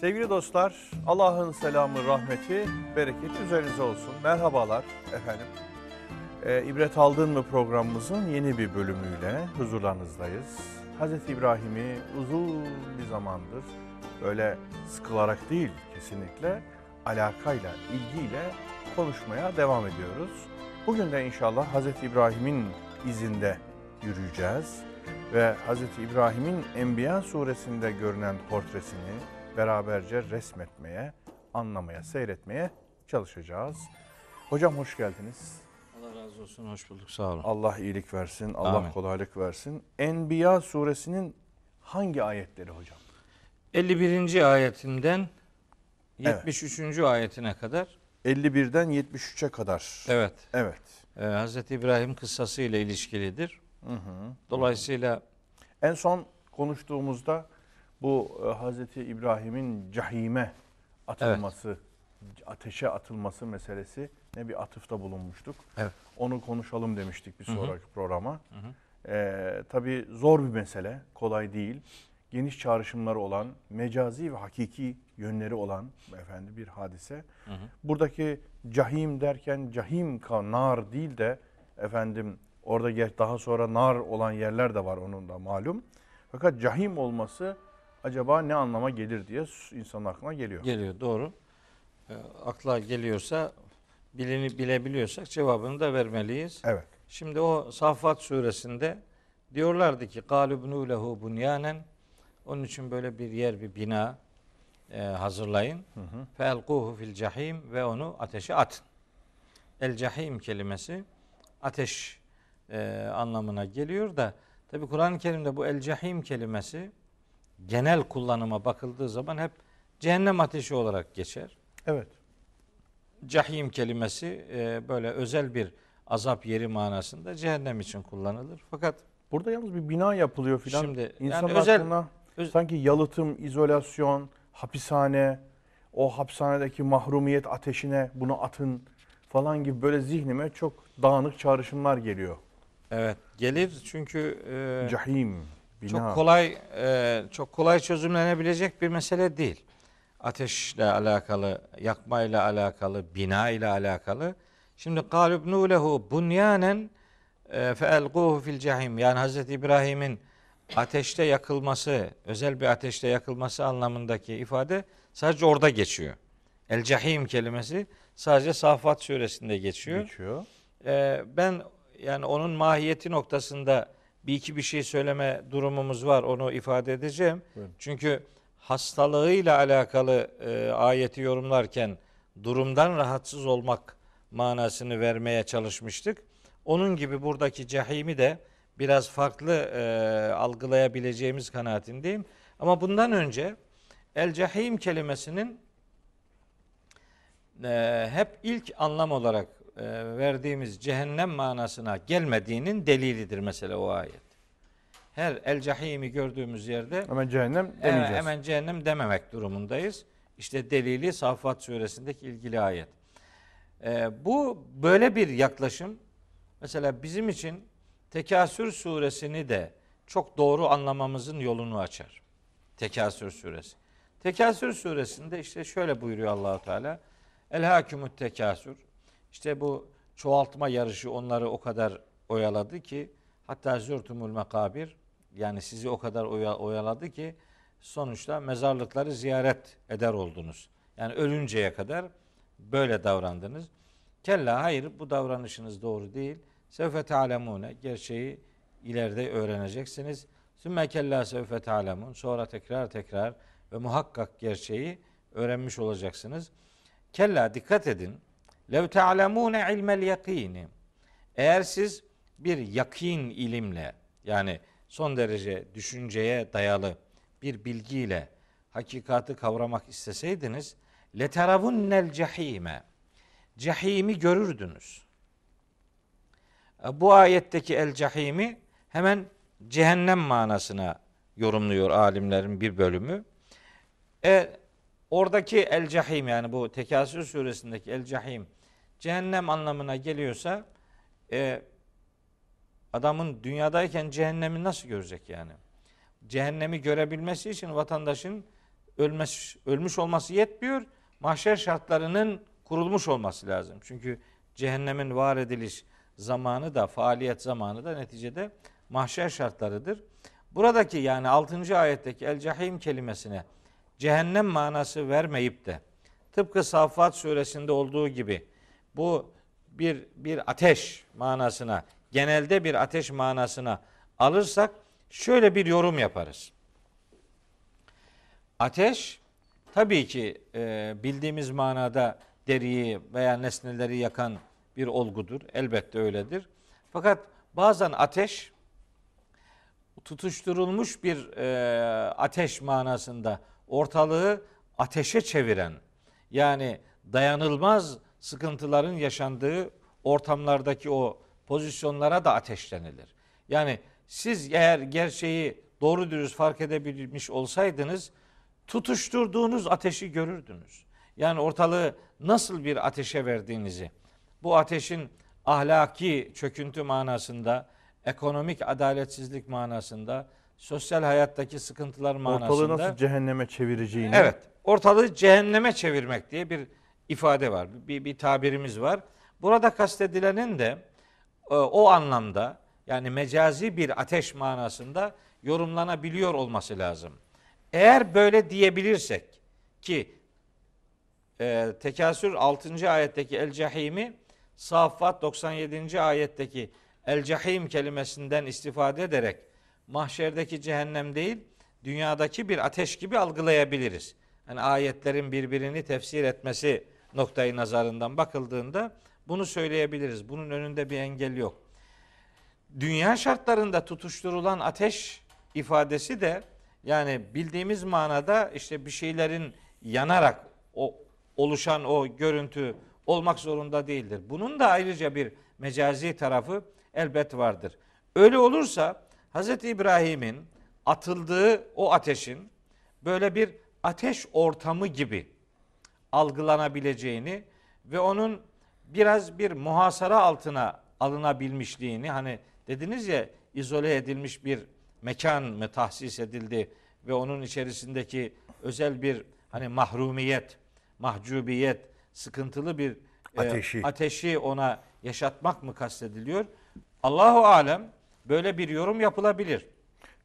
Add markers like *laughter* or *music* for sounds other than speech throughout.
Sevgili dostlar, Allah'ın selamı, rahmeti, bereketi üzerinize olsun. Merhabalar efendim. Ee, İbret Aldın mı programımızın yeni bir bölümüyle huzurlarınızdayız. Hazreti İbrahim'i uzun bir zamandır öyle sıkılarak değil kesinlikle alakayla, ilgiyle konuşmaya devam ediyoruz. Bugün de inşallah Hazreti İbrahim'in izinde yürüyeceğiz ve Hazreti İbrahim'in Enbiya suresinde görünen portresini beraberce resmetmeye, anlamaya, seyretmeye çalışacağız. Hocam hoş geldiniz. Allah razı olsun, hoş bulduk, sağ olun. Allah iyilik versin, Allah Amin. kolaylık versin. Enbiya suresinin hangi ayetleri hocam? 51. ayetinden Evet. 73. ayetine kadar 51'den 73'e kadar. evet Evet. e, Hz. İbrahim kıssası ile ilişkilidir. Dolayısıyla En son konuştuğumuzda bu e, Hazreti İbrahim'in cahime atılması, ateşe atılması meselesi ne bir atıfta bulunmuştuk. Evet. Onu konuşalım demiştik bir sonraki programa. Ee, tabii zor bir mesele, kolay değil. Geniş çağrışımları olan, mecazi ve hakiki yönleri olan efendi bir hadise. Buradaki cahim derken cahim ka nar değil de efendim orada ger- daha sonra nar olan yerler de var onun da malum. Fakat cahim olması acaba ne anlama gelir diye insanın aklına geliyor. geliyor doğru. E, akla geliyorsa bilini bilebiliyorsak cevabını da vermeliyiz. Evet. Şimdi o Saffat suresinde diyorlardı ki galibnu lehu bunyanen onun için böyle bir yer bir bina e, hazırlayın. Felquhu fil cahim ve onu ateşe atın. El cahim kelimesi ateş e, anlamına geliyor da tabi Kur'an-ı Kerim'de bu el cahim kelimesi genel kullanıma bakıldığı zaman hep cehennem ateşi olarak geçer. Evet. Cahim kelimesi e, böyle özel bir azap yeri manasında cehennem için kullanılır. Fakat Burada yalnız bir bina yapılıyor filan. Şimdi, İnsanın yani özel- aklına öz- sanki yalıtım, izolasyon, hapishane, o hapishanedeki mahrumiyet ateşine bunu atın falan gibi böyle zihnime çok dağınık çağrışımlar geliyor. evet gelir çünkü e, Cahim, bina. Çok kolay e, çok kolay çözümlenebilecek bir mesele değil. Ateşle alakalı, yakmayla alakalı, bina ile alakalı. Şimdi qalibnu lehu bunyanen fe elquhu fil cahim. Yani Hazreti İbrahim'in ateşte yakılması, özel bir ateşte yakılması anlamındaki ifade sadece orada geçiyor. El cahim kelimesi sadece Safat suresinde geçiyor. geçiyor. Ee, ben yani onun mahiyeti noktasında bir iki bir şey söyleme durumumuz var. Onu ifade edeceğim. Buyurun. Çünkü hastalığıyla alakalı e, ayeti yorumlarken durumdan rahatsız olmak manasını vermeye çalışmıştık. Onun gibi buradaki cehimi de biraz farklı e, algılayabileceğimiz kanaatindeyim. Ama bundan önce el cehim kelimesinin e, hep ilk anlam olarak verdiğimiz cehennem manasına gelmediğinin delilidir mesela o ayet. Her el cehimi gördüğümüz yerde Hemen cehennem demeyeceğiz. hemen cehennem dememek durumundayız. İşte delili Safat suresindeki ilgili ayet. E, bu böyle bir yaklaşım mesela bizim için Tekasür suresini de çok doğru anlamamızın yolunu açar. Tekasür suresi. Tekasür suresinde işte şöyle buyuruyor Allahu Teala. El hakimut tekasür. İşte bu çoğaltma yarışı onları o kadar oyaladı ki hatta zürtumul mekabir yani sizi o kadar oya- oyaladı ki sonuçta mezarlıkları ziyaret eder oldunuz. Yani ölünceye kadar böyle davrandınız. Kella hayır bu davranışınız doğru değil. Sevfe ta'lemune gerçeği ileride öğreneceksiniz. Sümme kella sevfe ta'lemun sonra tekrar tekrar ve muhakkak gerçeği öğrenmiş olacaksınız. Kella dikkat edin. Lev ta'lemune ilmel yakini. Eğer siz bir yakin ilimle yani son derece düşünceye dayalı bir bilgiyle hakikati kavramak isteseydiniz leteravunnel cehime cehimi görürdünüz. Bu ayetteki el cehimi hemen cehennem manasına yorumluyor alimlerin bir bölümü. E, oradaki el cehim yani bu Tekasür suresindeki el cehim cehennem anlamına geliyorsa e, adamın dünyadayken cehennemi nasıl görecek yani? Cehennemi görebilmesi için vatandaşın ölmüş, ölmüş olması yetmiyor. Mahşer şartlarının kurulmuş olması lazım. Çünkü cehennemin var ediliş zamanı da faaliyet zamanı da neticede mahşer şartlarıdır. Buradaki yani 6. ayetteki el cahim kelimesine cehennem manası vermeyip de tıpkı Saffat suresinde olduğu gibi bu bir bir ateş manasına genelde bir ateş manasına alırsak şöyle bir yorum yaparız. Ateş tabii ki e, bildiğimiz manada deriyi veya nesneleri yakan bir olgudur. Elbette öyledir. Fakat bazen ateş tutuşturulmuş bir e, ateş manasında ortalığı ateşe çeviren yani dayanılmaz sıkıntıların yaşandığı ortamlardaki o pozisyonlara da ateşlenilir. Yani siz eğer gerçeği doğru dürüst fark edebilmiş olsaydınız tutuşturduğunuz ateşi görürdünüz. Yani ortalığı nasıl bir ateşe verdiğinizi, bu ateşin ahlaki çöküntü manasında, ekonomik adaletsizlik manasında, sosyal hayattaki sıkıntılar manasında. Ortalığı nasıl cehenneme çevireceğini. Evet. Ortalığı cehenneme çevirmek diye bir ifade var. Bir, bir tabirimiz var. Burada kastedilenin de e, o anlamda yani mecazi bir ateş manasında yorumlanabiliyor olması lazım. Eğer böyle diyebilirsek ki e, Tekasür 6. ayetteki el cahimi Saffat 97. ayetteki el cahim kelimesinden istifade ederek mahşerdeki cehennem değil dünyadaki bir ateş gibi algılayabiliriz. Yani ayetlerin birbirini tefsir etmesi noktayı nazarından bakıldığında bunu söyleyebiliriz. Bunun önünde bir engel yok. Dünya şartlarında tutuşturulan ateş ifadesi de yani bildiğimiz manada işte bir şeylerin yanarak o oluşan o görüntü olmak zorunda değildir. Bunun da ayrıca bir mecazi tarafı elbet vardır. Öyle olursa Hz. İbrahim'in atıldığı o ateşin böyle bir ateş ortamı gibi algılanabileceğini ve onun biraz bir muhasara altına alınabilmişliğini hani dediniz ya izole edilmiş bir mekan mı tahsis edildi ve onun içerisindeki özel bir hani mahrumiyet, mahcubiyet, sıkıntılı bir e, Ateşi. ateşi ona yaşatmak mı kastediliyor? Allahu alem böyle bir yorum yapılabilir.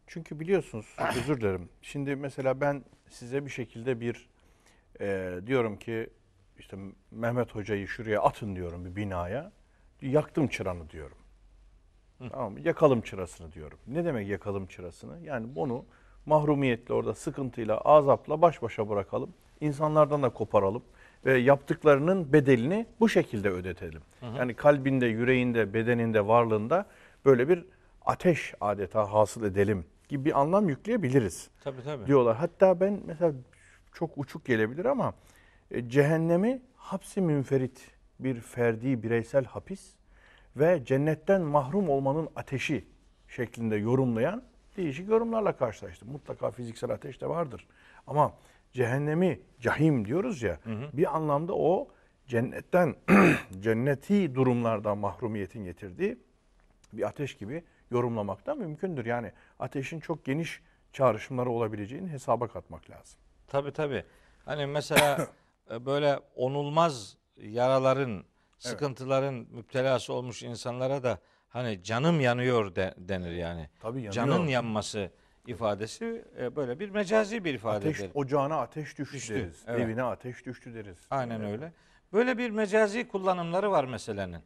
Çünkü biliyorsunuz *clears throat* özür dilerim. Şimdi mesela ben size bir şekilde bir e, diyorum ki işte Mehmet Hoca'yı şuraya atın diyorum bir binaya. Yaktım çıranı diyorum. Tamam mı? Yakalım çırasını diyorum. Ne demek yakalım çırasını? Yani bunu mahrumiyetle orada sıkıntıyla, azapla baş başa bırakalım. İnsanlardan da koparalım ve yaptıklarının bedelini bu şekilde ödetelim. Yani kalbinde, yüreğinde, bedeninde, varlığında böyle bir ateş adeta hasıl edelim gibi bir anlam yükleyebiliriz Tabii tabii. diyorlar. Hatta ben mesela çok uçuk gelebilir ama e, cehennemi hapsi münferit bir ferdi bireysel hapis ve cennetten mahrum olmanın ateşi şeklinde yorumlayan değişik yorumlarla karşılaştım. Mutlaka fiziksel ateş de vardır. Ama cehennemi cahim diyoruz ya bir anlamda o cennetten *clears throat* cenneti durumlardan mahrumiyetin getirdiği bir ateş gibi yorumlamak da mümkündür. Yani ateşin çok geniş çağrışımları olabileceğini hesaba katmak lazım. Tabii tabii. Hani mesela *coughs* e, böyle onulmaz yaraların, sıkıntıların müptelası olmuş insanlara da hani canım yanıyor de, denir yani. Tabii yanıyor. Canın yanması ifadesi e, böyle bir mecazi bir ifadedir. Ateş ocağına ateş düştü, Düştü, deriz. evet. Evine ateş düştü deriz. Aynen öyle. Böyle bir mecazi kullanımları var meselenin.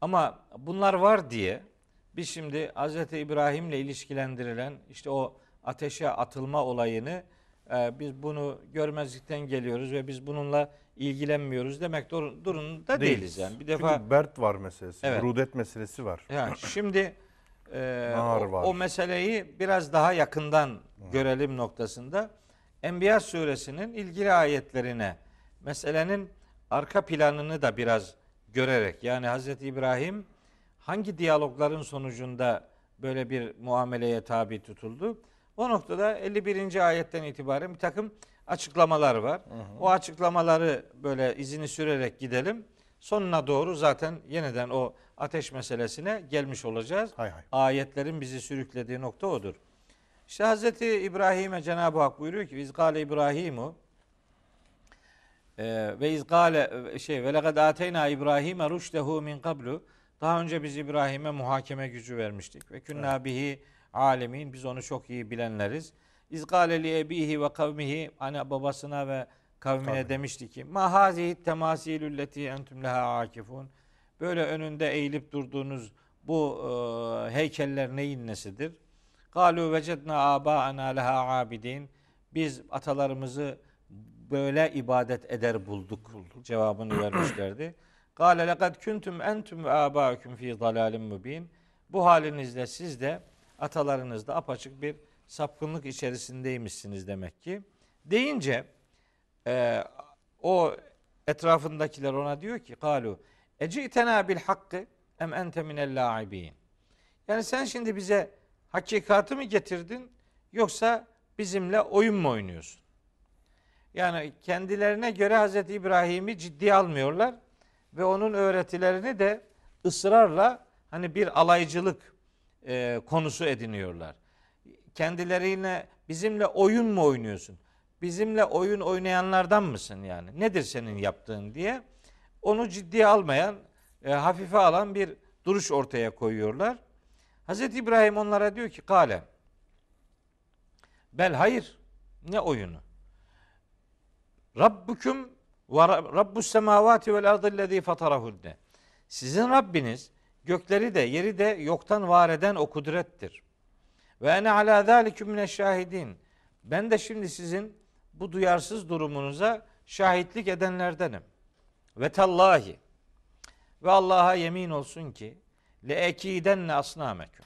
Ama bunlar var diye biz şimdi Hz. İbrahim'le ilişkilendirilen işte o ateşe atılma olayını e, biz bunu görmezlikten geliyoruz ve biz bununla ilgilenmiyoruz demek dur- durumunda değiliz yani. Bir defa Çünkü bert var meselesi, Evet. brudet meselesi var. yani şimdi e, Nar o, var. o meseleyi biraz daha yakından görelim noktasında Enbiya suresinin ilgili ayetlerine meselenin arka planını da biraz görerek yani Hazreti İbrahim hangi diyalogların sonucunda böyle bir muameleye tabi tutuldu? O noktada 51. ayetten itibaren bir takım açıklamalar var. O açıklamaları böyle izini sürerek gidelim. Sonuna doğru zaten yeniden o ateş meselesine gelmiş olacağız. Hay hay. Ayetlerin bizi sürüklediği nokta odur. İşte Hazreti İbrahim'e Cenab-ı Hak buyuruyor ki İzgale İbrahimu e, ve izgale şey ve lekad ateyna İbrahim'e rüştehu min qablu daha önce biz İbrahim'e muhakeme gücü vermiştik ve künna bihi alemin biz onu çok iyi bilenleriz. İzgale li ebihi ve kavmihi hani babasına ve kavmine Tabii. demişti ki ma hazihi temasilü leti entüm leha akifun böyle önünde eğilip durduğunuz bu e, heykeller neyin nesidir? Galu vecedna abaana leha abidin. Biz atalarımızı böyle ibadet eder bulduk. Cevabını vermişlerdi. *clears throat* Gale lekad kuntum entum ve abaukum fi dalalin mubin. Bu halinizle siz de atalarınız apaçık bir sapkınlık içerisindeymişsiniz demek ki. Deyince e, o etrafındakiler ona diyor ki kalu ecitena bil hakkı em ente minel laibin. Yani sen şimdi bize hakikatı mı getirdin yoksa bizimle oyun mu oynuyorsun? Yani kendilerine göre Hazreti İbrahim'i ciddiye almıyorlar ve onun öğretilerini de ısrarla hani bir alaycılık e, konusu ediniyorlar. Kendilerine bizimle oyun mu oynuyorsun? Bizimle oyun oynayanlardan mısın yani? Nedir senin yaptığın diye onu ciddiye almayan, e, hafife alan bir duruş ortaya koyuyorlar. Hazreti İbrahim onlara diyor ki kale bel hayır ne oyunu? Rabbukum ve Rab- Rabbus semavati vel ardı lezî fatarahunne. Sizin Rabbiniz gökleri de yeri de yoktan var eden o kudrettir. Ve ene ala zâliküm mineşşahidin. Ben de şimdi sizin bu duyarsız durumunuza şahitlik edenlerdenim. Ve tallahi ve Allah'a yemin olsun ki le ekidenne asnameküm.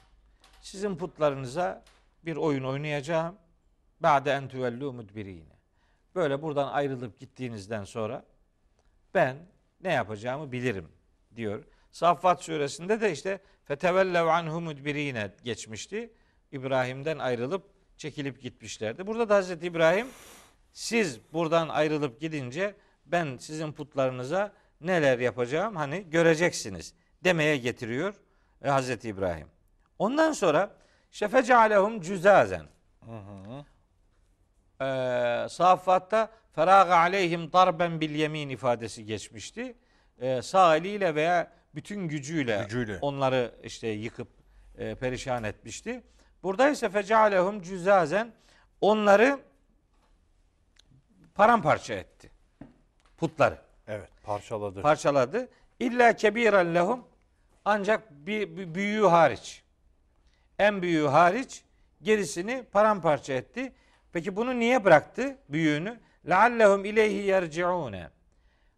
Sizin putlarınıza bir oyun oynayacağım. Ba'de en tüvellu mudbirine. Böyle buradan ayrılıp gittiğinizden sonra ben ne yapacağımı bilirim diyor. Saffat suresinde de işte fetevellev anhu mudbirine geçmişti. İbrahim'den ayrılıp çekilip gitmişlerdi. Burada da Hazreti İbrahim siz buradan ayrılıp gidince ben sizin putlarınıza neler yapacağım hani göreceksiniz demeye getiriyor e, Hazreti İbrahim. Ondan sonra şefecalehum cüzazen. Ee, Saffat'ta feraga aleyhim darben bil yemin ifadesi geçmişti. Ee, sağ eliyle veya bütün gücüyle, Gücüyle. onları işte yıkıp e, perişan etmişti. Burada ise fecalehum cüzazen onları paramparça etti. Putları Evet parçaladı. parçaladı. İlla kebiren lehum ancak bir, bir büyüğü hariç. En büyüğü hariç gerisini paramparça etti. Peki bunu niye bıraktı büyüğünü? Leallehum ileyhi yerciune.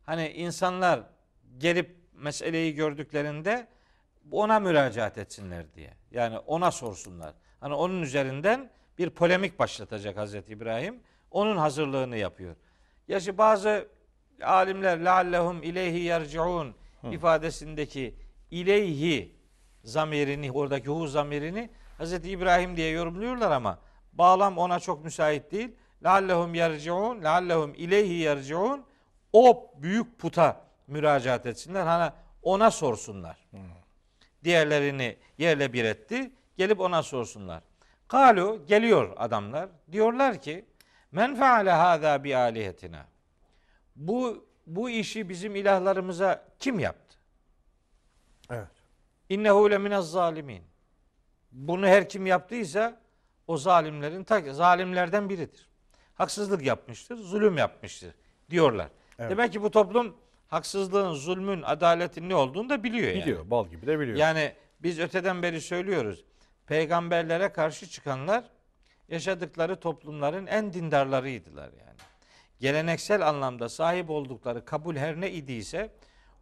Hani insanlar gelip meseleyi gördüklerinde ona müracaat etsinler diye. Yani ona sorsunlar. Hani onun üzerinden bir polemik başlatacak Hazreti İbrahim. Onun hazırlığını yapıyor. Yaşı bazı alimler leallehum ileyhi yerciun ifadesindeki ileyhi zamirini oradaki hu zamirini Hazreti İbrahim diye yorumluyorlar ama bağlam ona çok müsait değil. Leallehum yerciun, leallehum ileyhi yerciun o büyük puta müracaat etsinler. Hani ona sorsunlar. Diğerlerini yerle bir etti. Gelip ona sorsunlar. Kalu geliyor adamlar. Diyorlar ki men feale hâzâ bi alihetina. Bu bu işi bizim ilahlarımıza kim yaptı? Evet. İnnehu le minez zalimin. Bunu her kim yaptıysa o zalimlerin ta zalimlerden biridir. Haksızlık yapmıştır, zulüm yapmıştır diyorlar. Evet. Demek ki bu toplum haksızlığın, zulmün, adaletin ne olduğunu da biliyor yani. Biliyor. Bal gibi de biliyor. Yani biz öteden beri söylüyoruz. Peygamberlere karşı çıkanlar yaşadıkları toplumların en dindarlarıydılar yani. Geleneksel anlamda sahip oldukları kabul her ne idiyse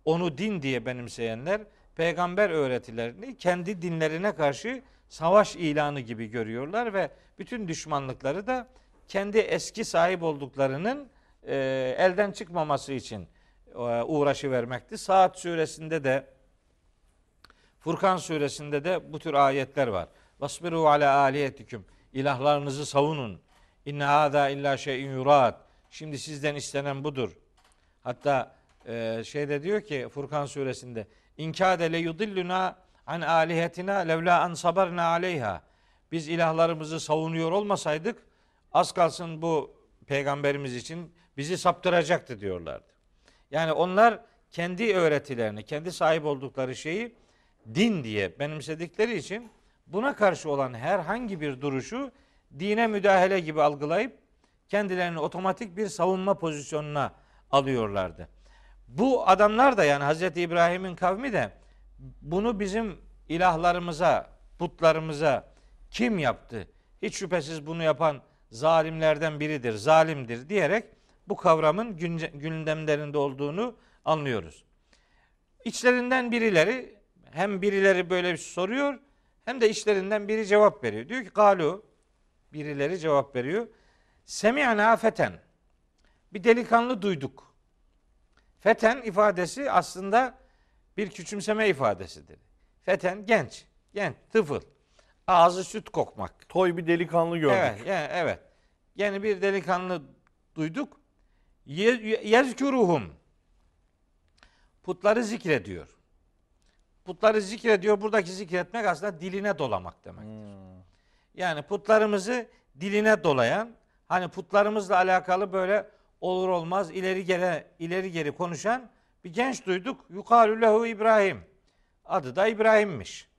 onu din diye benimseyenler peygamber öğretilerini kendi dinlerine karşı savaş ilanı gibi görüyorlar ve bütün düşmanlıkları da kendi eski sahip olduklarının e, elden çıkmaması için e, uğraşı vermekti. Saat suresinde de Furkan suresinde de bu tür ayetler var. Vasbiru ala aliyetikum. İlahlarınızı savunun. İnne hâzâ illa şeyin yurad. Şimdi sizden istenen budur. Hatta e, şeyde diyor ki Furkan suresinde İnkâde le yudilluna an alihetina levla an sabarna aleyha. biz ilahlarımızı savunuyor olmasaydık az kalsın bu peygamberimiz için bizi saptıracaktı diyorlardı. Yani onlar kendi öğretilerini, kendi sahip oldukları şeyi din diye benimsedikleri için buna karşı olan herhangi bir duruşu dine müdahale gibi algılayıp kendilerini otomatik bir savunma pozisyonuna alıyorlardı. Bu adamlar da yani Hazreti İbrahim'in kavmi de bunu bizim ilahlarımıza, putlarımıza kim yaptı? Hiç şüphesiz bunu yapan zalimlerden biridir, zalimdir diyerek bu kavramın gündemlerinde olduğunu anlıyoruz. İçlerinden birileri hem birileri böyle bir soruyor hem de içlerinden biri cevap veriyor. Diyor ki galu birileri cevap veriyor. Semi'na feten. Bir delikanlı duyduk. Feten ifadesi aslında bir küçümseme ifadesidir. Feten genç, genç, tıfıl. Ağzı süt kokmak. Toy bir delikanlı gördük. Evet, yani evet. Yani bir delikanlı duyduk. Ye- Yezkuruhum. Putları zikrediyor. Putları zikrediyor. Buradaki zikretmek aslında diline dolamak demektir. Yani putlarımızı diline dolayan, hani putlarımızla alakalı böyle olur olmaz ileri geri ileri geri konuşan bir genç duyduk. Yukarü lehu İbrahim. Adı da İbrahim'miş.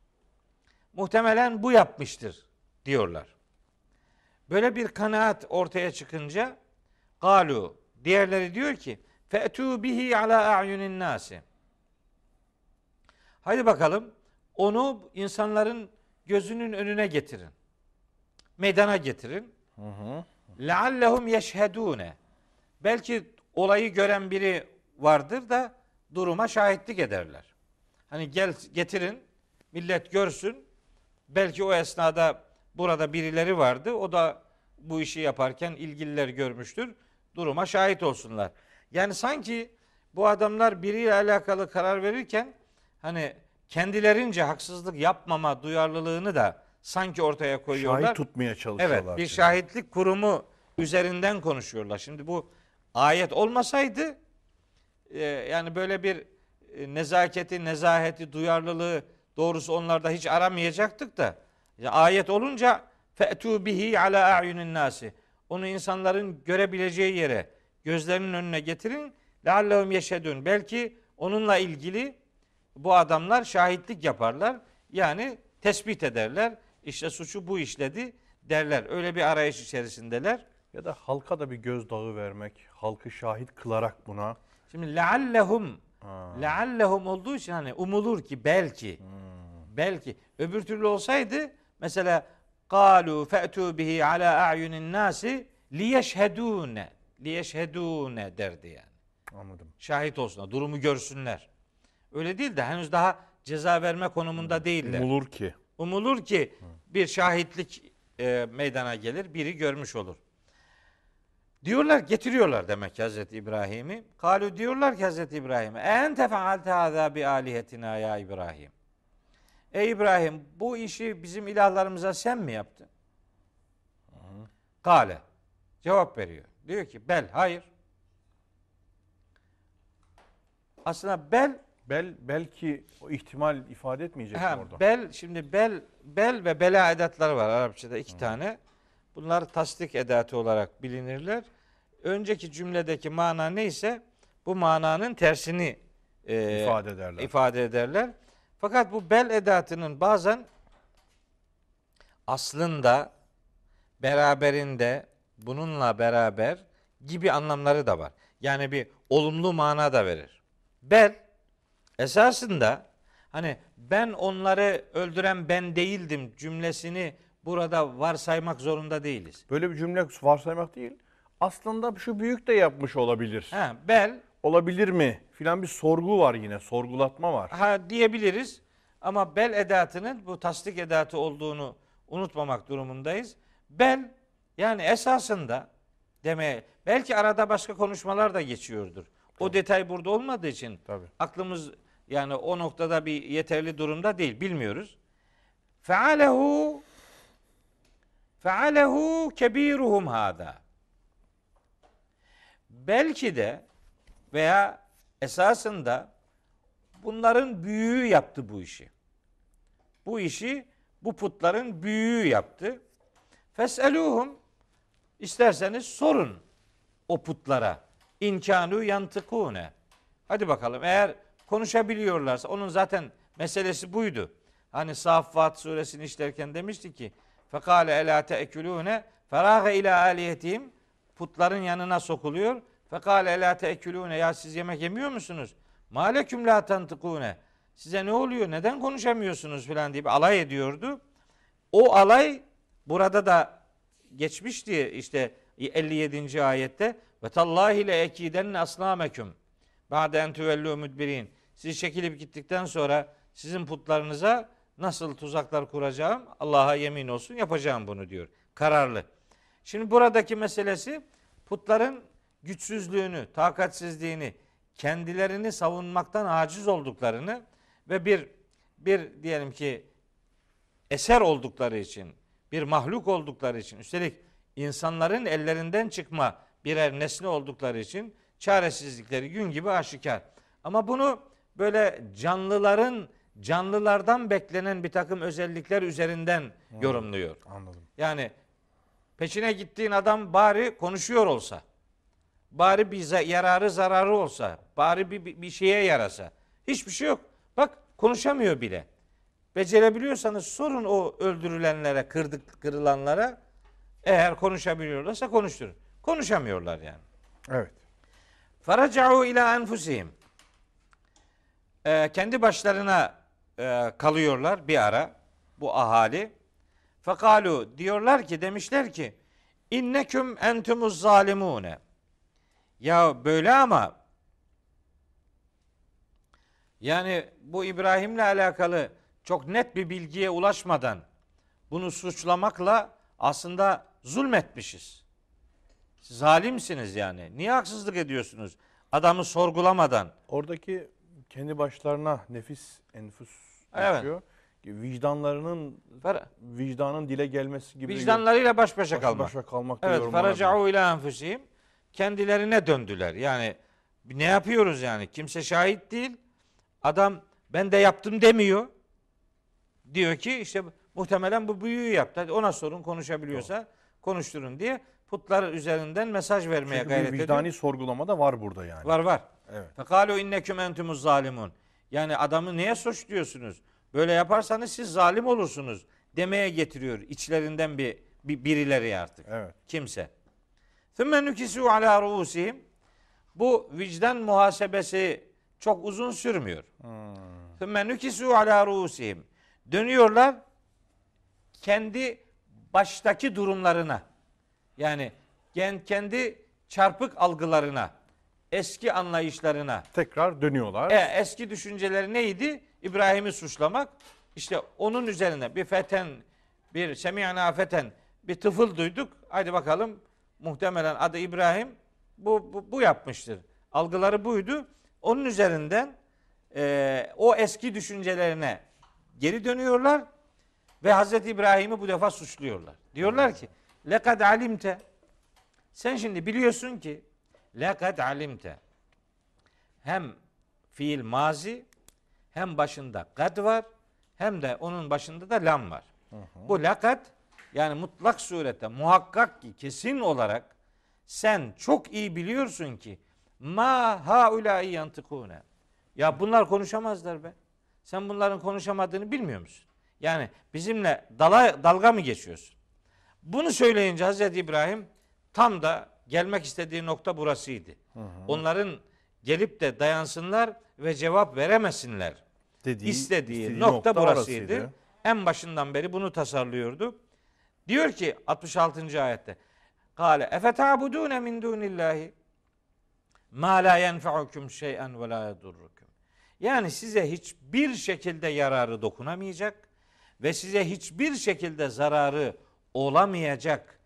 Muhtemelen bu yapmıştır diyorlar. Böyle bir kanaat ortaya çıkınca galu diğerleri diyor ki fe'tu bihi ala a'yunin nasi. Haydi bakalım onu insanların gözünün önüne getirin. Meydana getirin. Leallehum yeşhedune. Belki olayı gören biri vardır da duruma şahitlik ederler. Hani gel getirin millet görsün. Belki o esnada burada birileri vardı. O da bu işi yaparken ilgililer görmüştür. Duruma şahit olsunlar. Yani sanki bu adamlar biriyle alakalı karar verirken hani kendilerince haksızlık yapmama duyarlılığını da sanki ortaya koyuyorlar. Şahit tutmaya çalışıyorlar. Evet, bir şahitlik kurumu üzerinden konuşuyorlar. Şimdi bu ayet olmasaydı e, yani böyle bir e, nezaketi, nezaheti, duyarlılığı doğrusu onlarda hiç aramayacaktık da ya ayet olunca fe'tu bihi ala a'yunin nasi. Onu insanların görebileceği yere, gözlerinin önüne getirin. Leallehum yeşhedun. Belki onunla ilgili bu adamlar şahitlik yaparlar. Yani tespit ederler. İşte suçu bu işledi derler. Öyle bir arayış içerisindeler. Ya da halka da bir gözdağı vermek, halkı şahit kılarak buna. Şimdi leallehum leallehum olduğu için hani umulur ki belki belki öbür türlü olsaydı mesela kalu fe'tu bihi ala a'yunin nasi liyeşhedune liyeşhedune derdi yani. Anladım. Şahit olsunlar, durumu görsünler. Öyle değil de henüz daha ceza verme konumunda değiller. Umulur ki. Umulur ki bir şahitlik e, meydana gelir, biri görmüş olur. Diyorlar, getiriyorlar demek ki Hazreti İbrahim'i. Kalu diyorlar ki Hazreti İbrahim'e en tefaalte hâzâ bi âlihetina ya İbrahim. Ey İbrahim bu işi bizim ilahlarımıza sen mi yaptın? Kale. Cevap veriyor. Diyor ki bel hayır. Aslında bel Bel belki o ihtimal ifade etmeyecek Ha, orada. bel şimdi bel bel ve bela edatları var Arapçada iki tane. Bunlar tasdik edatı olarak bilinirler. Önceki cümledeki mana neyse bu mananın tersini e, ifade ederler. ifade ederler. Fakat bu bel edatının bazen aslında beraberinde bununla beraber gibi anlamları da var. Yani bir olumlu mana da verir. Bel esasında hani ben onları öldüren ben değildim cümlesini burada varsaymak zorunda değiliz. Böyle bir cümle varsaymak değil. Aslında şu büyük de yapmış olabilir. Ha, bel Olabilir mi? Filan bir sorgu var yine. Sorgulatma var. ha diyebiliriz ama bel edatının bu tasdik edatı olduğunu unutmamak durumundayız. Bel yani esasında demeye belki arada başka konuşmalar da geçiyordur. O detay burada olmadığı için Tabii. aklımız yani o noktada bir yeterli durumda değil bilmiyoruz. Fealehu fealehu kebiruhum hada. Belki de veya esasında bunların büyüğü yaptı bu işi. Bu işi bu putların büyüğü yaptı. Feseluhum isterseniz sorun o putlara. İnkanu yantıkune. Hadi bakalım eğer konuşabiliyorlarsa onun zaten meselesi buydu. Hani Saffat suresini işlerken demişti ki Fekale elâ te'ekulûne ferâge ilâ aliyetihim putların yanına sokuluyor. Fekale elâ te'ekulûne ya siz yemek yemiyor musunuz? Maleküm lâ tantıkûne size ne oluyor neden konuşamıyorsunuz filan bir alay ediyordu. O alay burada da geçmişti işte 57. ayette ve tallahi le ekidenne asnameküm ba'de en tüvellu siz çekilip gittikten sonra sizin putlarınıza nasıl tuzaklar kuracağım Allah'a yemin olsun yapacağım bunu diyor. Kararlı. Şimdi buradaki meselesi putların güçsüzlüğünü, takatsizliğini, kendilerini savunmaktan aciz olduklarını ve bir bir diyelim ki eser oldukları için, bir mahluk oldukları için, üstelik insanların ellerinden çıkma birer nesne oldukları için çaresizlikleri gün gibi aşikar. Ama bunu böyle canlıların canlılardan beklenen bir takım özellikler üzerinden yorumluyor. Anladım. Yani peşine gittiğin adam bari konuşuyor olsa, bari bir yararı zararı olsa, bari bir, bir, şeye yarasa. Hiçbir şey yok. Bak konuşamıyor bile. Becerebiliyorsanız sorun o öldürülenlere, kırdık, kırılanlara. Eğer konuşabiliyorlarsa konuşturun. Konuşamıyorlar yani. Evet. Faraca'u ila enfusihim. Ee, kendi başlarına e, kalıyorlar bir ara bu ahali. Fekalu diyorlar ki demişler ki inneküm entumuz zalimune. Ya böyle ama yani bu İbrahim'le alakalı çok net bir bilgiye ulaşmadan bunu suçlamakla aslında zulmetmişiz. Zalimsiniz yani. Niye haksızlık ediyorsunuz? Adamı sorgulamadan. Oradaki kendi başlarına nefis, enfüs Evet. Vicdanlarının Fer- vicdanın dile gelmesi gibi Vicdanlarıyla baş başa baş kalmak. başa kalmak Evet, faraca'u ila enfusihim. Kendilerine döndüler. Yani ne yapıyoruz yani? Kimse şahit değil. Adam ben de yaptım demiyor. Diyor ki işte muhtemelen bu büyüyü yaptı. Hadi ona sorun konuşabiliyorsa konuşturun diye putlar üzerinden mesaj vermeye Çünkü gayret bir ediyor. vicdani sorgulama da var burada yani. Var var. Evet. Fekalu inneküm entumuz zalimun. Yani adamı niye suçluyorsunuz? Böyle yaparsanız siz zalim olursunuz demeye getiriyor içlerinden bir, bir birileri artık. Evet. Kimse. Thumma nukisu ala ruusihim. Bu vicdan muhasebesi çok uzun sürmüyor. Thumma nukisu ala ruusihim. Dönüyorlar kendi baştaki durumlarına. Yani kendi çarpık algılarına, eski anlayışlarına, Tekrar dönüyorlar. e, eski düşünceleri neydi? İbrahim'i suçlamak. İşte onun üzerine bir feten, bir semi'na feten, bir tıfıl duyduk. Hadi bakalım muhtemelen adı İbrahim bu, bu, bu yapmıştır. Algıları buydu. Onun üzerinden e, o eski düşüncelerine geri dönüyorlar ve Hazreti İbrahim'i bu defa suçluyorlar. Diyorlar ki lekad alimte sen şimdi biliyorsun ki lekad alimte hem fiil mazi hem başında kad var hem de onun başında da lam var. Bu lakat yani mutlak surette muhakkak ki kesin olarak sen çok iyi biliyorsun ki ma haulâi yantıkûne. Ya bunlar konuşamazlar be. Sen bunların konuşamadığını bilmiyor musun? Yani bizimle dala, dalga mı geçiyorsun? Bunu söyleyince Hazreti İbrahim tam da gelmek istediği nokta burasıydı. Onların gelip de dayansınlar ve cevap veremesinler. Dediği, istediği, istediği nokta, burasıydı. orasıydı. En başından beri bunu tasarlıyordu. Diyor ki 66. ayette Kale efetabudune min dunillahi ma la yenfa'ukum şey'en ve la yedurrukum. Yani size hiçbir şekilde yararı dokunamayacak ve size hiçbir şekilde zararı olamayacak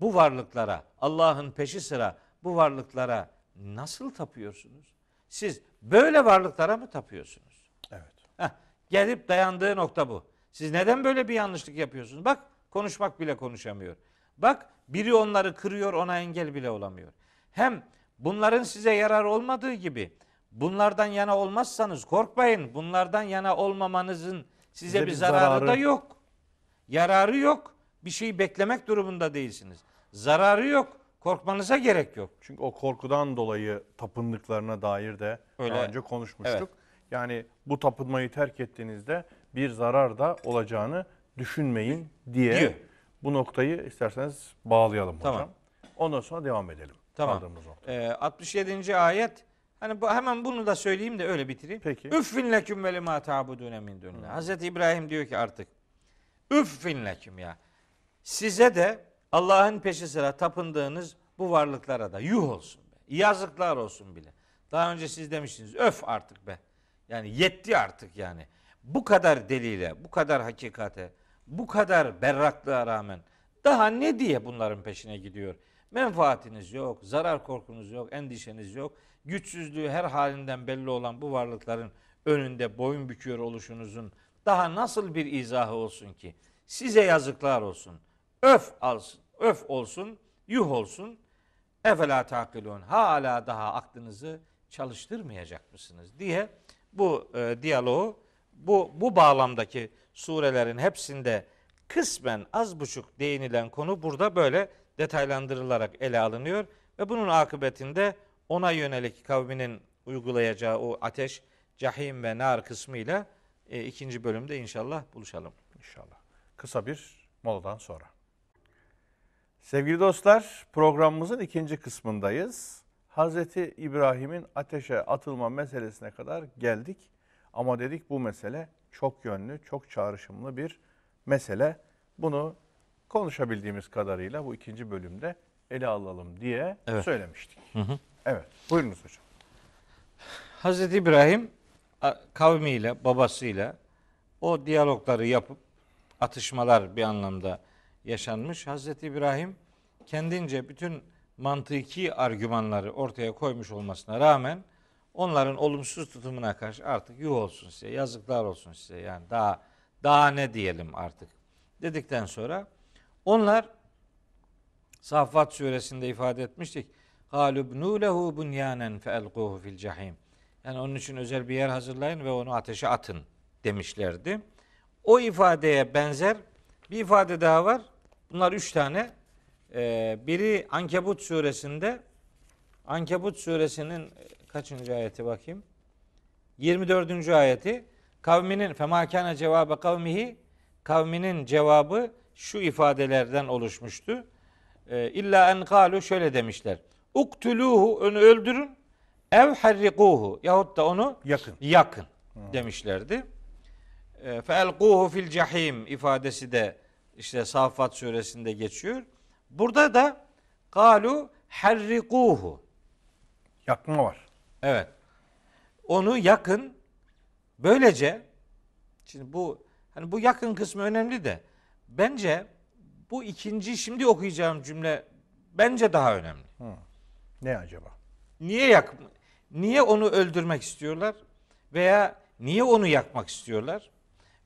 bu varlıklara, Allah'ın peşi sıra bu varlıklara nasıl tapıyorsunuz? Siz böyle varlıklara mı tapıyorsunuz? Evet. Heh, gelip dayandığı nokta bu. Siz neden böyle bir yanlışlık yapıyorsunuz? Bak konuşmak bile konuşamıyor. Bak biri onları kırıyor ona engel bile olamıyor. Hem bunların size yarar olmadığı gibi bunlardan yana olmazsanız korkmayın. Bunlardan yana olmamanızın size, Size bir zararı, zararı- da yok. Yararı yok. Bir şeyi beklemek durumunda değilsiniz. Zararı yok. Korkmanıza gerek yok. Çünkü o korkudan dolayı tapındıklarına dair de Öyle. daha önce konuşmuştuk. Evet. Yani bu tapınmayı terk ettiğinizde bir zarar da olacağını düşünmeyin diye Diyor. bu noktayı isterseniz bağlayalım Tamam. hocam. Ondan sonra devam edelim. Tamam. Ee, 67. ayet hani bu, hemen bunu da söyleyeyim de öyle bitireyim. Peki. Üffin leküm ve lima ta'budune min dunillah. Hazreti İbrahim diyor ki artık üffin leküm ya. Size de Allah'ın peşi sıra tapındığınız bu varlıklara da yuh olsun be. Yazıklar olsun bile. Daha önce siz demiştiniz öf artık be. Yani yetti artık yani. Bu kadar delile, bu kadar hakikate, bu kadar berraklığa rağmen daha ne diye bunların peşine gidiyor? Menfaatiniz yok, zarar korkunuz yok, endişeniz yok. Güçsüzlüğü her halinden belli olan bu varlıkların önünde boyun büküyor oluşunuzun daha nasıl bir izahı olsun ki? Size yazıklar olsun. Öf alsın, öf olsun, yuh olsun. Efela takilun. Hala daha aklınızı çalıştırmayacak mısınız diye bu e, diyaloğu bu bu bağlamdaki surelerin hepsinde kısmen az buçuk değinilen konu burada böyle detaylandırılarak ele alınıyor ve bunun akıbetinde ona yönelik kavminin uygulayacağı o ateş, cahim ve nar kısmıyla e, ikinci bölümde inşallah buluşalım. İnşallah. Kısa bir moladan sonra. Sevgili dostlar, programımızın ikinci kısmındayız. Hazreti İbrahim'in ateşe atılma meselesine kadar geldik. Ama dedik bu mesele çok yönlü, çok çağrışımlı bir mesele. Bunu konuşabildiğimiz kadarıyla bu ikinci bölümde ele alalım diye Evet. söylemiştik. Evet, buyurunuz hocam. Hazreti İbrahim kavmiyle, babasıyla o diyalogları yapıp atışmalar bir anlamda yaşanmış. Hazreti İbrahim kendince bütün mantıki argümanları ortaya koymuş olmasına rağmen onların olumsuz tutumuna karşı artık yuh olsun size, yazıklar olsun size. Yani daha daha ne diyelim artık dedikten sonra onlar Saffat suresinde ifade etmiştik. Galubnu lehu bunyanen feelquhu fil cahim. Yani onun için özel bir yer hazırlayın ve onu ateşe atın demişlerdi. O ifadeye benzer bir ifade daha var. Bunlar üç tane. Ee, biri Ankebut suresinde Ankebut suresinin e, kaçıncı ayeti bakayım? 24. ayeti kavminin femakâne cevabı kavmihi kavminin cevabı şu ifadelerden oluşmuştu. Ee, İlla en kalu şöyle demişler. Uktuluhu onu öldürün ev harrikuhu yahut da onu Yakın. yakın demişlerdi. E, Feelquhu fil cahim ifadesi de işte Saffat suresinde geçiyor. Burada da kalu harrikuhu. Yakma var. Evet. Onu yakın. Böylece şimdi bu hani bu yakın kısmı önemli de bence bu ikinci şimdi okuyacağım cümle bence daha önemli. Ne acaba? Niye yak Niye onu öldürmek istiyorlar? Veya niye onu yakmak istiyorlar?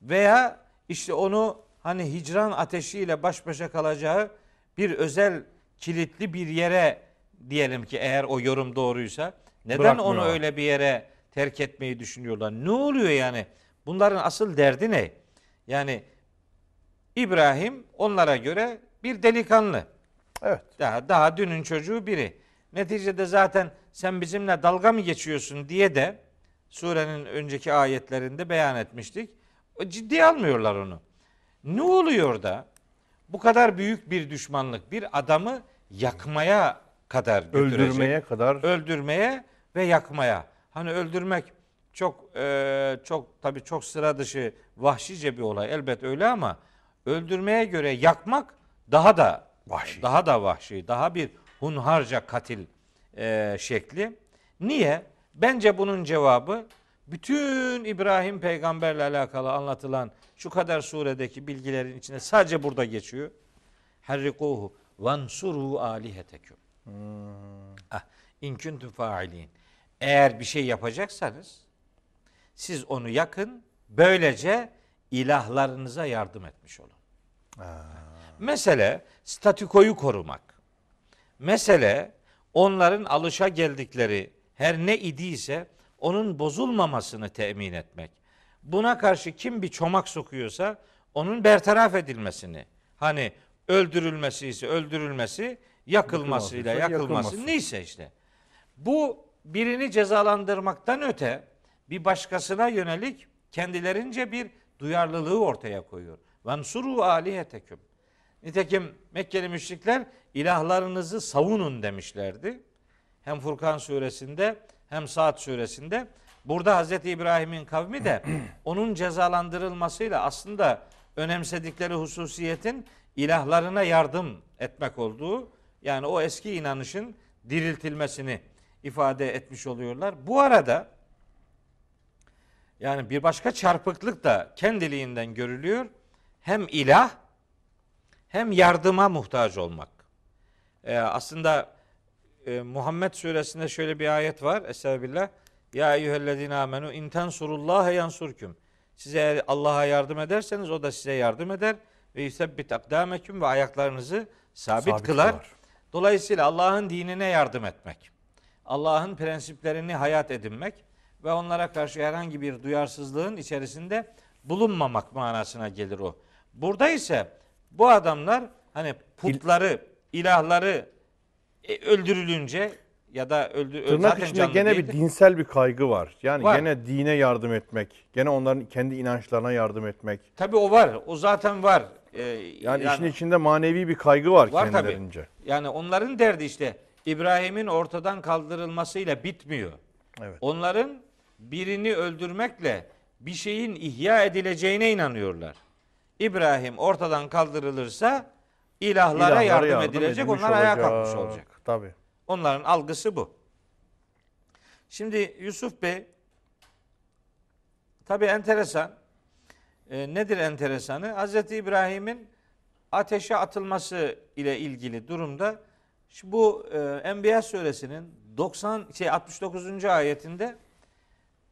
Veya işte onu hani hicran ateşiyle baş başa kalacağı bir özel kilitli bir yere diyelim ki eğer o yorum doğruysa neden Bırakmıyor. onu öyle bir yere terk etmeyi düşünüyorlar? Ne oluyor yani? Bunların asıl derdi ne? Yani İbrahim onlara göre bir delikanlı. Evet. Daha, daha dünün çocuğu biri. Neticede zaten sen bizimle dalga mı geçiyorsun diye de surenin önceki ayetlerinde beyan etmiştik. Ciddiye almıyorlar onu. Ne oluyor da bu kadar büyük bir düşmanlık bir adamı yakmaya kadar götürecek? Öldürmeye kadar öldürmeye ve yakmaya. Hani öldürmek çok e, çok tabii çok sıra dışı vahşice bir olay elbet öyle ama öldürmeye göre yakmak daha da Vahşi. daha da vahşi, daha bir hunharca katil e, şekli. Niye? Bence bunun cevabı bütün İbrahim peygamberle alakalı anlatılan şu kadar suredeki bilgilerin içinde sadece burada geçiyor. Harrikuhu vansuru aliheteküm. Ah, in kuntum failin. Eğer bir şey yapacaksanız siz onu yakın, böylece ilahlarınıza yardım etmiş olun. Mesele statükoyu korumak. Mesele onların alışa geldikleri her ne idiyse onun bozulmamasını temin etmek. Buna karşı kim bir çomak sokuyorsa onun bertaraf edilmesini. Hani öldürülmesi ise öldürülmesi, yakılmasıyla Yakılması yakılması. neyse işte. Bu birini cezalandırmaktan öte bir başkasına yönelik kendilerince bir duyarlılığı ortaya koyuyor. Vansuru aliheteküm. Nitekim Mekkeli müşrikler ilahlarınızı savunun demişlerdi. Hem Furkan suresinde hem Saat suresinde. Burada Hazreti İbrahim'in kavmi de *clears throat* onun cezalandırılmasıyla aslında önemsedikleri hususiyetin ilahlarına yardım etmek olduğu yani o eski inanışın diriltilmesini ifade etmiş oluyorlar. Bu arada yani bir başka çarpıklık da kendiliğinden görülüyor. Hem ilah hem yardıma muhtaç olmak. Ee, aslında e, Muhammed suresinde şöyle bir ayet var. Estağfirullah. Ya eyyühellezine amenu in tensurullaha yansurküm. Size eğer Allah'a yardım ederseniz o da size yardım eder ve yusebbit akdameküm ve ayaklarınızı sabit, Sabit kılar. kılar. Dolayısıyla Allah'ın dinine yardım etmek, Allah'ın prensiplerini hayat edinmek ve onlara karşı herhangi bir duyarsızlığın içerisinde bulunmamak manasına gelir o. Burada ise bu adamlar hani putları, ilahları e, öldürülünce ya da öldü Tırnak zaten içinde canlı gene bir dinsel bir kaygı var. Yani Var. gene dine yardım etmek, gene onların kendi inançlarına yardım etmek. Tabii o var. O zaten var. Ee, Yani, işin içinde manevi bir kaygı var, Var tabii. kendilerince. Yani onların derdi işte İbrahim'in ortadan kaldırılmasıyla bitmiyor. Evet. Onların birini öldürmekle bir şeyin ihya edileceğine inanıyorlar. İbrahim ortadan kaldırılırsa ilahlara İlahlara yardım, edilecek, edilmiş onlar ayağa kalkmış olacak. Tabii. Onların algısı bu. Şimdi Yusuf Bey tabi enteresan. E, nedir enteresanı? Hazreti İbrahim'in ateşe atılması ile ilgili durumda şu bu e, Enbiya suresinin 90 şey 69. ayetinde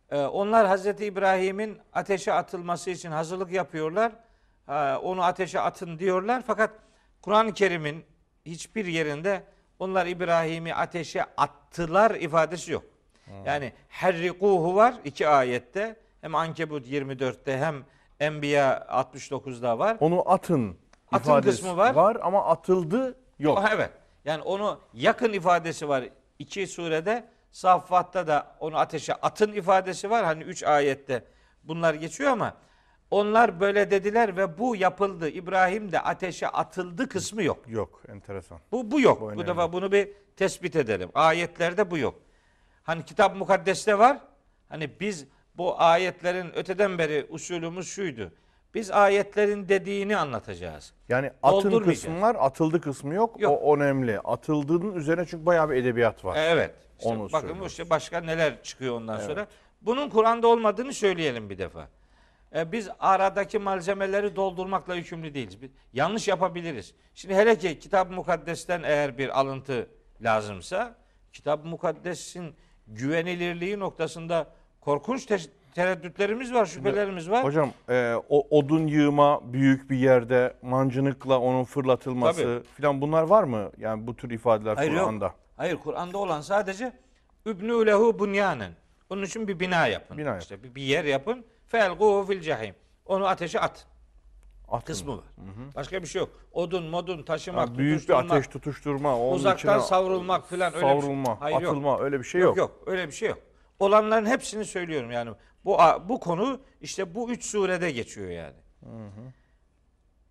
e, onlar Hazreti İbrahim'in ateşe atılması için hazırlık yapıyorlar. Ha, onu ateşe atın diyorlar. Fakat Kur'an-ı Kerim'in hiçbir yerinde onlar İbrahim'i ateşe attılar ifadesi yok. Yani herrikuhu var iki ayette. Hem Ankebut 24'te hem Enbiya 69'da var. Onu atın, Atın kısmı var. ama atıldı yok. O, evet. Yani onu yakın ifadesi var iki surede. Saffat'ta da onu ateşe atın ifadesi var. Hani üç ayette bunlar geçiyor ama onlar böyle dediler ve bu yapıldı. İbrahim de ateşe atıldı kısmı yok. Yok, enteresan. Bu, bu yok. Bu Bu, defa bunu bir tespit edelim. Ayetlerde bu yok. Hani kitap mukaddeste var. Hani biz bu ayetlerin öteden beri usulümüz şuydu. Biz ayetlerin dediğini anlatacağız. Yani atın kısmı var, atıldı kısmı yok. Yok. O önemli. Atıldığının üzerine çünkü bayağı bir edebiyat var. Evet. İşte Onu bakın işte başka neler çıkıyor ondan sonra. Bunun Kur'an'da olmadığını söyleyelim bir defa. E, biz aradaki malzemeleri doldurmakla yükümlü değiliz. Biz yanlış yapabiliriz. Şimdi hele ki Kitab-ı Mukaddes'ten eğer bir alıntı lazımsa Kitab-ı Mukaddes'in güvenilirliği noktasında korkunç te- tereddütlerimiz var, şüphelerimiz var. Hocam e, o odun yığma büyük bir yerde mancınıkla onun fırlatılması filan bunlar var mı? Yani bu tür ifadeler Hayır yok. Kur'an'da. Hayır Kur'an'da olan sadece übnü lehu bunyanen. Onun için bir bina yapın. Bina yapın. İşte bir, bir yer yapın. Felguhu fil cehim. Onu ateşe at. Atın. Kısmı var. Başka bir şey yok. Odun, modun, taşımak, Ha, büyük bir ateş tutuşturma, onun uzaktan içine savrulmak falan öyle bir şey. savrulma, Hayır, yok. atılma öyle bir şey yok. yok. Yok, öyle bir şey yok. Olanların hepsini söylüyorum yani. Bu bu konu işte bu üç surede geçiyor yani.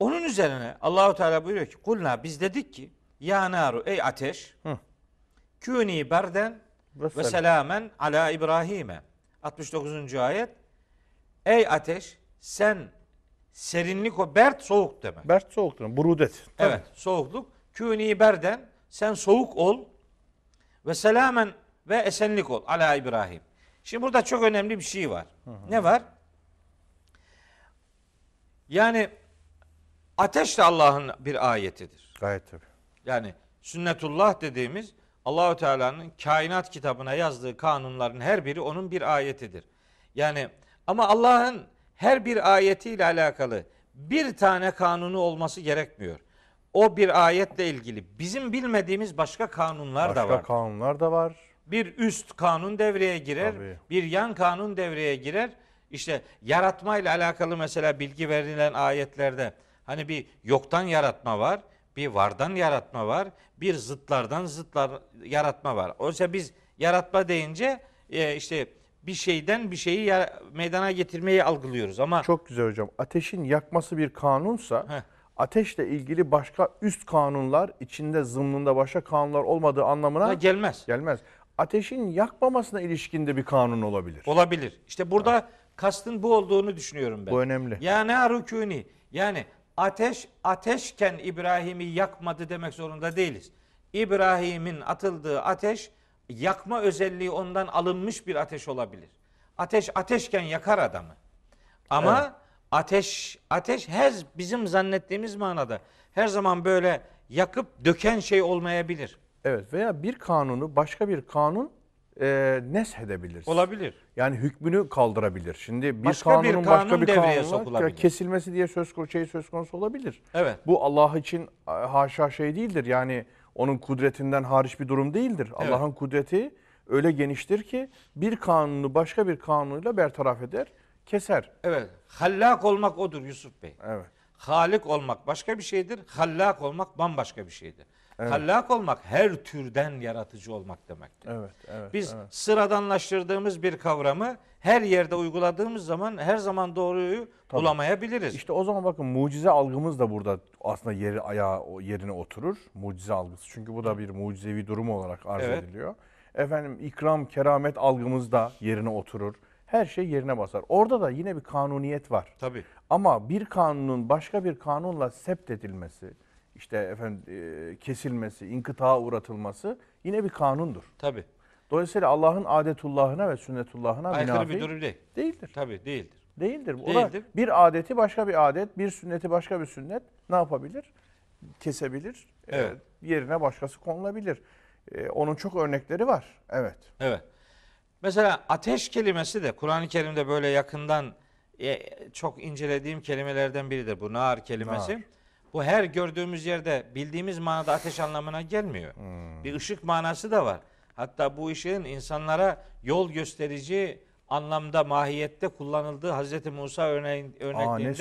Onun üzerine Allahu Teala buyuruyor ki kulna biz dedik ki ya naru ey ateş Hı. kûni berden Ve ve selam. selamen ala İbrahim'e. 69. ayet. Ey ateş sen serinlik o bert soğuk demek. Bert soğuktur. Burudet. Tabii. Evet soğukluk. Kûni berden sen soğuk ol ve selamen ve esenlik ol ala İbrahim. Şimdi burada çok önemli bir şey var. Ne var? Yani ateş de Allah'ın bir ayetidir. Gayet tabii. Yani sünnetullah dediğimiz Allahu Teala'nın kainat kitabına yazdığı kanunların her biri onun bir ayetidir. Yani ama Allah'ın her bir ayetiyle alakalı bir tane kanunu olması gerekmiyor. O bir ayetle ilgili bizim bilmediğimiz başka kanunlar da Başka var. kanunlar da var. bir üst kanun devreye girer, Tabii. bir yan kanun devreye girer. İşte yaratma ile alakalı mesela bilgi verilen ayetlerde hani bir yoktan yaratma var, bir vardan yaratma var, bir zıtlardan zıtlar yaratma var. Oysa biz yaratma deyince e, işte bir şeyden bir şeyi ya- meydana getirmeyi algılıyoruz ama Çok güzel hocam. Ateşin yakması bir kanunsa Heh. ateşle ilgili başka üst kanunlar içinde zımnında başka kanunlar olmadığı anlamına buna gelmez. gelmez. Ateşin yakmamasına ilişkinde bir kanun olabilir. Olabilir. İşte burada kastın bu olduğunu düşünüyorum ben. Bu önemli. Ya ne arukuni. Yani ateş ateşken İbrahim'i yakmadı demek zorunda değiliz. İbrahim'in atıldığı ateş yakma özelliği ondan alınmış bir ateş olabilir. Ateş ateşken yakar adamı. Ama Evet. ateş ateş her bizim zannettiğimiz manada her zaman böyle yakıp döken şey olmayabilir. Evet veya bir kanunu başka bir kanun e, neshedebilir. Olabilir. Yani hükmünü kaldırabilir. Şimdi bir Başka bir kanunun kanun başka bir devreye kanunla kesilmesi diye söz konusu şey söz konusu olabilir. Evet. Bu Allah için haşa şey değildir. Yani onun kudretinden hariç bir durum değildir. Evet. Allah'ın kudreti öyle geniştir ki bir kanunu başka bir kanunuyla bertaraf eder, keser. Evet. Hallak olmak odur Yusuf Bey. Evet. Halik olmak başka bir şeydir. Hallak olmak bambaşka bir şeydir. Hallak olmak her türden yaratıcı olmak demektir. Evet, evet. Biz evet. sıradanlaştırdığımız bir kavramı her yerde uyguladığımız zaman her zaman doğruyu bulamayabiliriz. İşte o zaman bakın mucize algımız da burada aslında yeri ayağı yerine oturur. Mucize algısı. Çünkü bu da bir mucizevi durum olarak arz Evet. ediliyor. Efendim ikram, keramet algımız da yerine oturur. Her şey yerine basar. Orada da yine bir kanuniyet var. Tabii. Ama bir kanunun başka bir kanunla sept edilmesi, işte efendim e, kesilmesi, inkıtağa uğratılması yine bir kanundur. Tabii. Dolayısıyla Allah'ın adetullahına ve sünnetullahına Aykırı münafi bir durum değil. değildir. Tabii değildir. Değildir. Da Değildir. bir adeti başka bir adet, bir sünneti başka bir sünnet ne yapabilir? Kesebilir. e, Evet. yerine başkası konulabilir. E, onun çok örnekleri var. Evet. Evet. Mesela ateş kelimesi de Kur'an-ı Kerim'de böyle yakından e, çok incelediğim kelimelerden biridir bu nar kelimesi. Nar. Bu her gördüğümüz yerde bildiğimiz manada ateş anlamına gelmiyor. Hmm. Bir ışık manası da var. Hatta bu ışığın insanlara yol gösterici anlamda mahiyette kullanıldığı Hazreti Musa örneğin, örnekliğinde.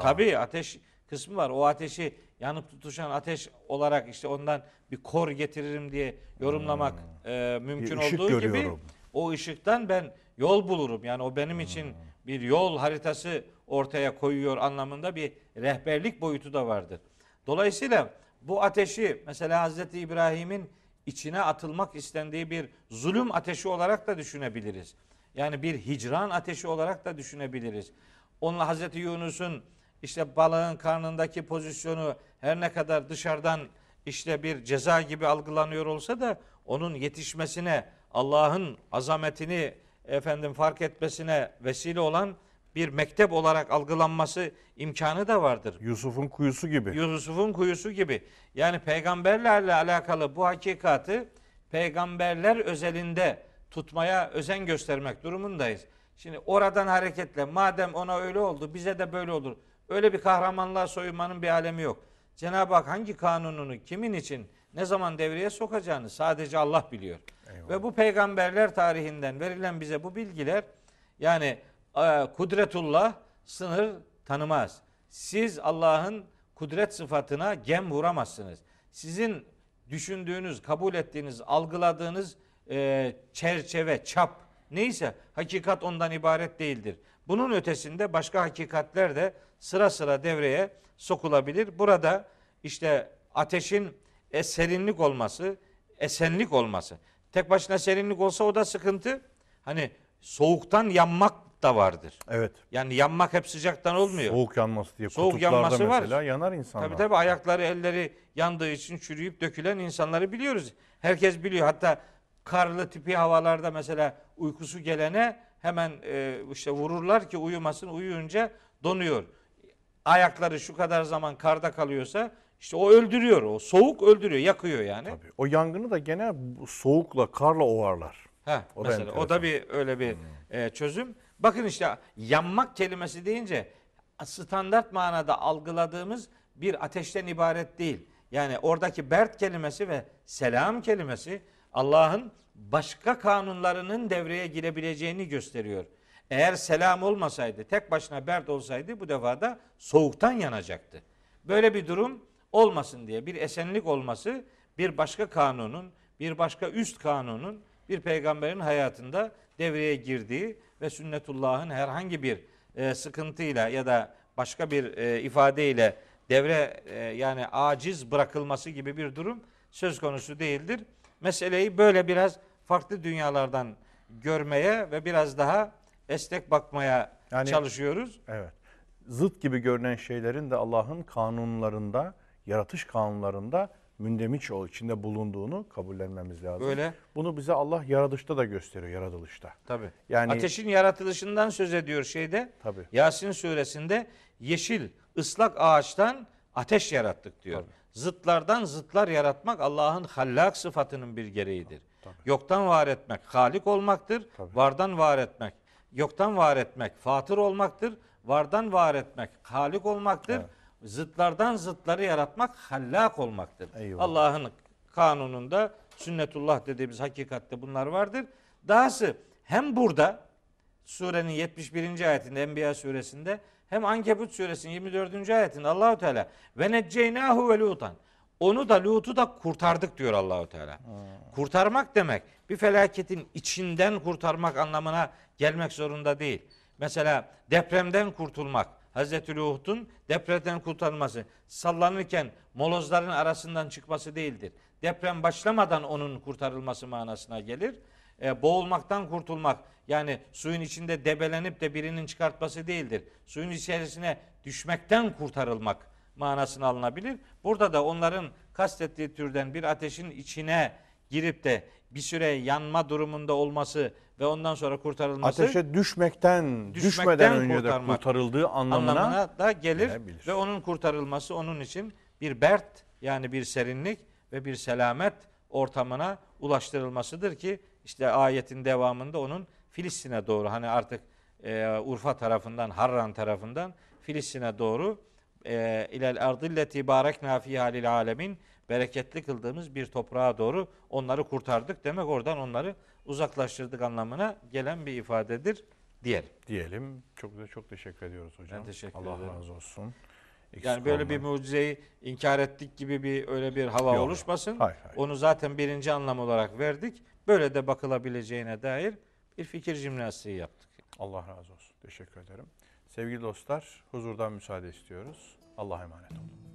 Tabii ateş kısmı var. O ateşi yanıp tutuşan ateş olarak işte ondan bir kor getiririm diye yorumlamak e, mümkün Hmm. Bir ışık olduğu gibi görüyorum. o ışıktan ben yol bulurum. Yani o benim için Hmm. bir yol haritası ortaya koyuyor anlamında bir rehberlik boyutu da vardır. Dolayısıyla bu ateşi mesela Hazreti İbrahim'in içine atılmak istendiği bir zulüm ateşi olarak da düşünebiliriz. Yani bir hicran ateşi olarak da düşünebiliriz. Onunla Hazreti Yunus'un işte balığın karnındaki pozisyonu her ne kadar dışarıdan işte bir ceza gibi algılanıyor olsa da onun yetişmesine, Allah'ın azametini efendim fark etmesine vesile olan bir mektep olarak algılanması imkanı da vardır. Yusuf'un kuyusu gibi. Yusuf'un kuyusu gibi. Yani peygamberlerle alakalı bu hakikati peygamberler özelinde tutmaya özen göstermek durumundayız. Şimdi oradan hareketle madem ona öyle oldu bize de böyle olur. Öyle bir kahramanlığa soyunmanın bir alemi yok. Cenab-ı Hak hangi kanununu kimin için ne zaman devreye sokacağını sadece Allah biliyor. Ve bu peygamberler tarihinden verilen bize bu bilgiler yani kudretullah sınır tanımaz. Siz Allah'ın kudret sıfatına gem vuramazsınız. Sizin düşündüğünüz, kabul ettiğiniz, algıladığınız e, çerçeve, çap neyse hakikat ondan ibaret değildir. Bunun ötesinde başka hakikatler de sıra sıra devreye sokulabilir. Burada işte ateşin e, serinlik olması, esenlik olması. Tek başına serinlik olsa o da sıkıntı. Hani soğuktan yanmak da vardır. Evet. Yani yanmak hep sıcaktan olmuyor. Soğuk yanması diye Soğuk kutuplarda yanması var. mesela yanar insanlar. Tabii tabii ayakları elleri yandığı için çürüyüp dökülen insanları biliyoruz. Herkes biliyor. Hatta karlı tipi havalarda mesela uykusu gelene hemen e, işte vururlar ki uyumasın. Uyuyunca donuyor. Ayakları şu kadar zaman karda kalıyorsa işte o öldürüyor. O soğuk öldürüyor, yakıyor yani. Tabii. O yangını da gene soğukla, karla ovarlar. Ha, O mesela o da bir öyle bir e, çözüm. Bakın işte yanmak kelimesi deyince standart manada algıladığımız bir ateşten ibaret değil. Yani oradaki bert kelimesi ve selam kelimesi Allah'ın başka kanunlarının devreye girebileceğini gösteriyor. Eğer selam olmasaydı, tek başına berd olsaydı bu defa da soğuktan yanacaktı. Böyle bir durum olmasın diye bir esenlik olması bir başka kanunun, bir başka üst kanunun bir peygamberin hayatında devreye girdiği ve sünnetullah'ın herhangi bir e, sıkıntıyla ya da başka bir e, ifadeyle devre e, yani aciz bırakılması gibi bir durum söz konusu değildir. Meseleyi böyle biraz farklı dünyalardan görmeye ve biraz daha esnek bakmaya Yani- çalışıyoruz. Evet. Zıt gibi görünen şeylerin de Allah'ın kanunlarında, yaratış kanunlarında mündemiş o içinde bulunduğunu kabullenmemiz lazım. Böyle Bunu bize Allah yaratışta da gösteriyor, yaratılışta. tabi. Yani Ateşin yaratılışından söz ediyor şeyde. tabii. Yasin suresinde yeşil ıslak ağaçtan ateş yarattık diyor. Zıtlardan zıtlar yaratmak Allah'ın hallak sıfatının bir gereğidir. Yoktan var etmek halik olmaktır. Tabii. Vardan var etmek. Yoktan var etmek fatır olmaktır. Vardan var etmek halik olmaktır. Evet. Zıtlardan zıtları yaratmak hallak olmaktır. Allah'ın kanununda sünnetullah dediğimiz hakikatte bunlar vardır. Dahası hem burada surenin 71. ayetinde Enbiya suresinde hem Ankebut suresinin 24. ayetinde Allahu Teala ve necceynahu ve lutan. Onu da Lut'u da kurtardık diyor Allahu Teala. Kurtarmak demek bir felaketin içinden kurtarmak anlamına gelmek zorunda değil. Mesela depremden kurtulmak, Hazreti Lut'un depremden kurtarılması, sallanırken molozların arasından çıkması değildir. Deprem başlamadan onun kurtarılması manasına gelir. E, boğulmaktan kurtulmak yani suyun içinde debelenip de birinin çıkartması değildir. Suyun içerisine düşmekten kurtarılmak manasına alınabilir. Burada da onların kastettiği türden bir ateşin içine girip de bir süre yanma durumunda olması ve ondan sonra kurtarılması Ateşe düşmekten, düşmeden önce de kurtarıldığı anlamına, anlamına da gelir gelebilir. ve onun kurtarılması onun için bir bert yani bir serinlik ve bir selamet ortamına ulaştırılmasıdır ki işte ayetin devamında onun Filistin'e doğru hani artık e, Urfa tarafından Harran tarafından Filistin'e doğru e, ilel ardilleti barekna fiha lil alemin bereketli kıldığımız bir toprağa doğru onları kurtardık demek oradan onları uzaklaştırdık anlamına gelen bir ifadedir diyelim. diyelim. Çok da çok teşekkür ediyoruz hocam. Ben teşekkür Allah ederim. razı olsun. Eksik Yani böyle bir olmayın. mucizeyi inkar ettik gibi bir öyle bir hava Yok. oluşmasın. Hayır, hayır. Onu zaten birinci anlam olarak verdik. Böyle de bakılabileceğine dair bir fikir jimnastiği yaptık. Allah razı olsun. Teşekkür ederim. Sevgili dostlar, huzurdan müsaade istiyoruz. Allah'a emanet olun.